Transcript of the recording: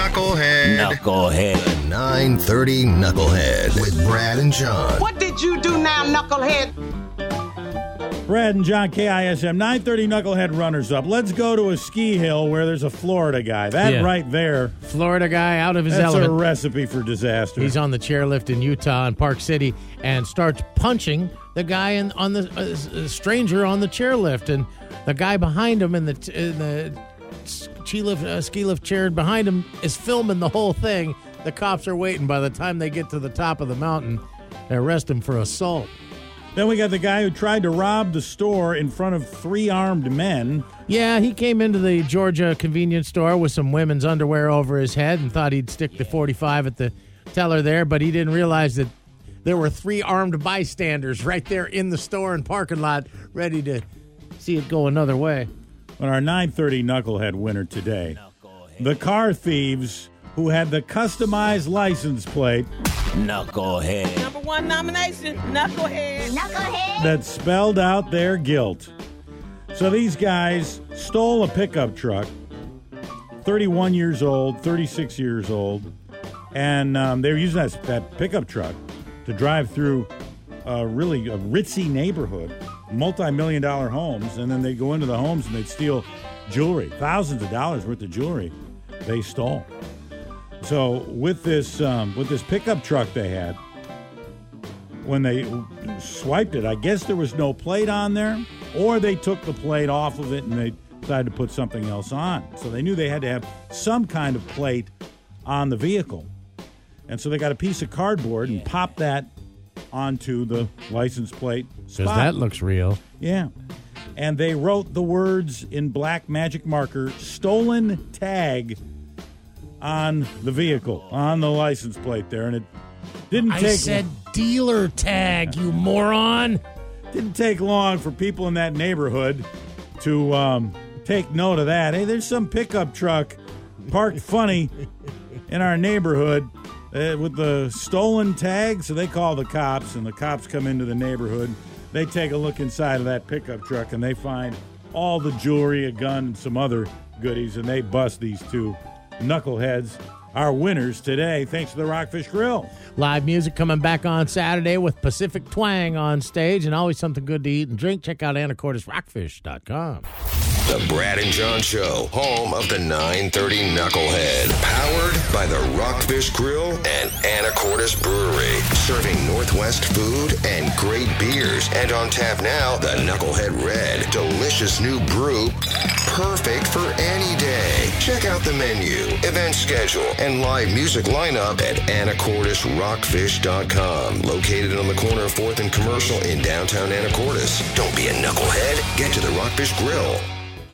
Knucklehead. Knucklehead. 930 Knucklehead with Brad and John. What did you do now, knucklehead? Brad and John, KISM, 930 Knucklehead runners up. Let's go to a ski hill where there's a Florida guy. That Yeah. right there, Florida guy out of his that's a element. recipe for disaster. He's on the chairlift in Utah in Park City and starts punching the guy in, on the uh, uh, stranger on the chairlift, and the guy behind him in the t- in the ski lift uh, ski lift chair behind him is filming the whole thing. The cops are waiting. By the time they get to the top of the mountain, they arrest him for assault. Then we got the guy who tried to rob the store in front of three armed men. Yeah, he came into the Georgia convenience store with some women's underwear over his head and thought he'd stick the 45 at the teller there, but he didn't realize that there were three armed bystanders right there in the store and parking lot ready to see it go another way. On our 930 Knucklehead winner today, the car thieves who had the customized license plate Knucklehead. Number one nomination, knucklehead. Knucklehead. that spelled out their guilt. So these guys stole a pickup truck, 31 years old, 36 years old, and um, they were using that, that pickup truck to drive through a really a ritzy neighborhood, multi-million dollar homes, and then they'd go into the homes and they'd steal jewelry, thousands of dollars worth of jewelry they stole. So with this um, with this pickup truck they had, when they swiped it, I guess there was no plate on there, or they took the plate off of it and they decided to put something else on. So they knew they had to have some kind of plate on the vehicle. And so they got a piece of cardboard and popped that onto the license plate. Because that looks real. Yeah. And they wrote the words in black magic marker stolen tag on the vehicle, on the license plate there. And it didn't I take said dealer tag, you moron. didn't take long for people in that neighborhood to um, take note of that. Hey, there's some pickup truck parked funny in our neighborhood uh, with the stolen tag. So they call the cops, and the cops come into the neighborhood. They take a look inside of that pickup truck, and they find all the jewelry, a gun, and some other goodies, and they bust these two knuckleheads. Our winners today, thanks to the Rockfish Grill. Live music coming back on Saturday with Pacific Twang on stage and always something good to eat and drink. Check out anacortesrockfish.com. The Brad and John Show, home of the 930 Knucklehead. Powered by the Rockfish Grill and Anacortes Brewery. Serving Northwest food and great beers. And on tap now, the Knucklehead Red. Delicious new brew. Perfect for any day. Check out the menu, event schedule, and live music lineup at anacortesrockfish.com. Located on the corner of 4th and Commercial in downtown Anacortes. Don't be a knucklehead. Get to the Rockfish Grill.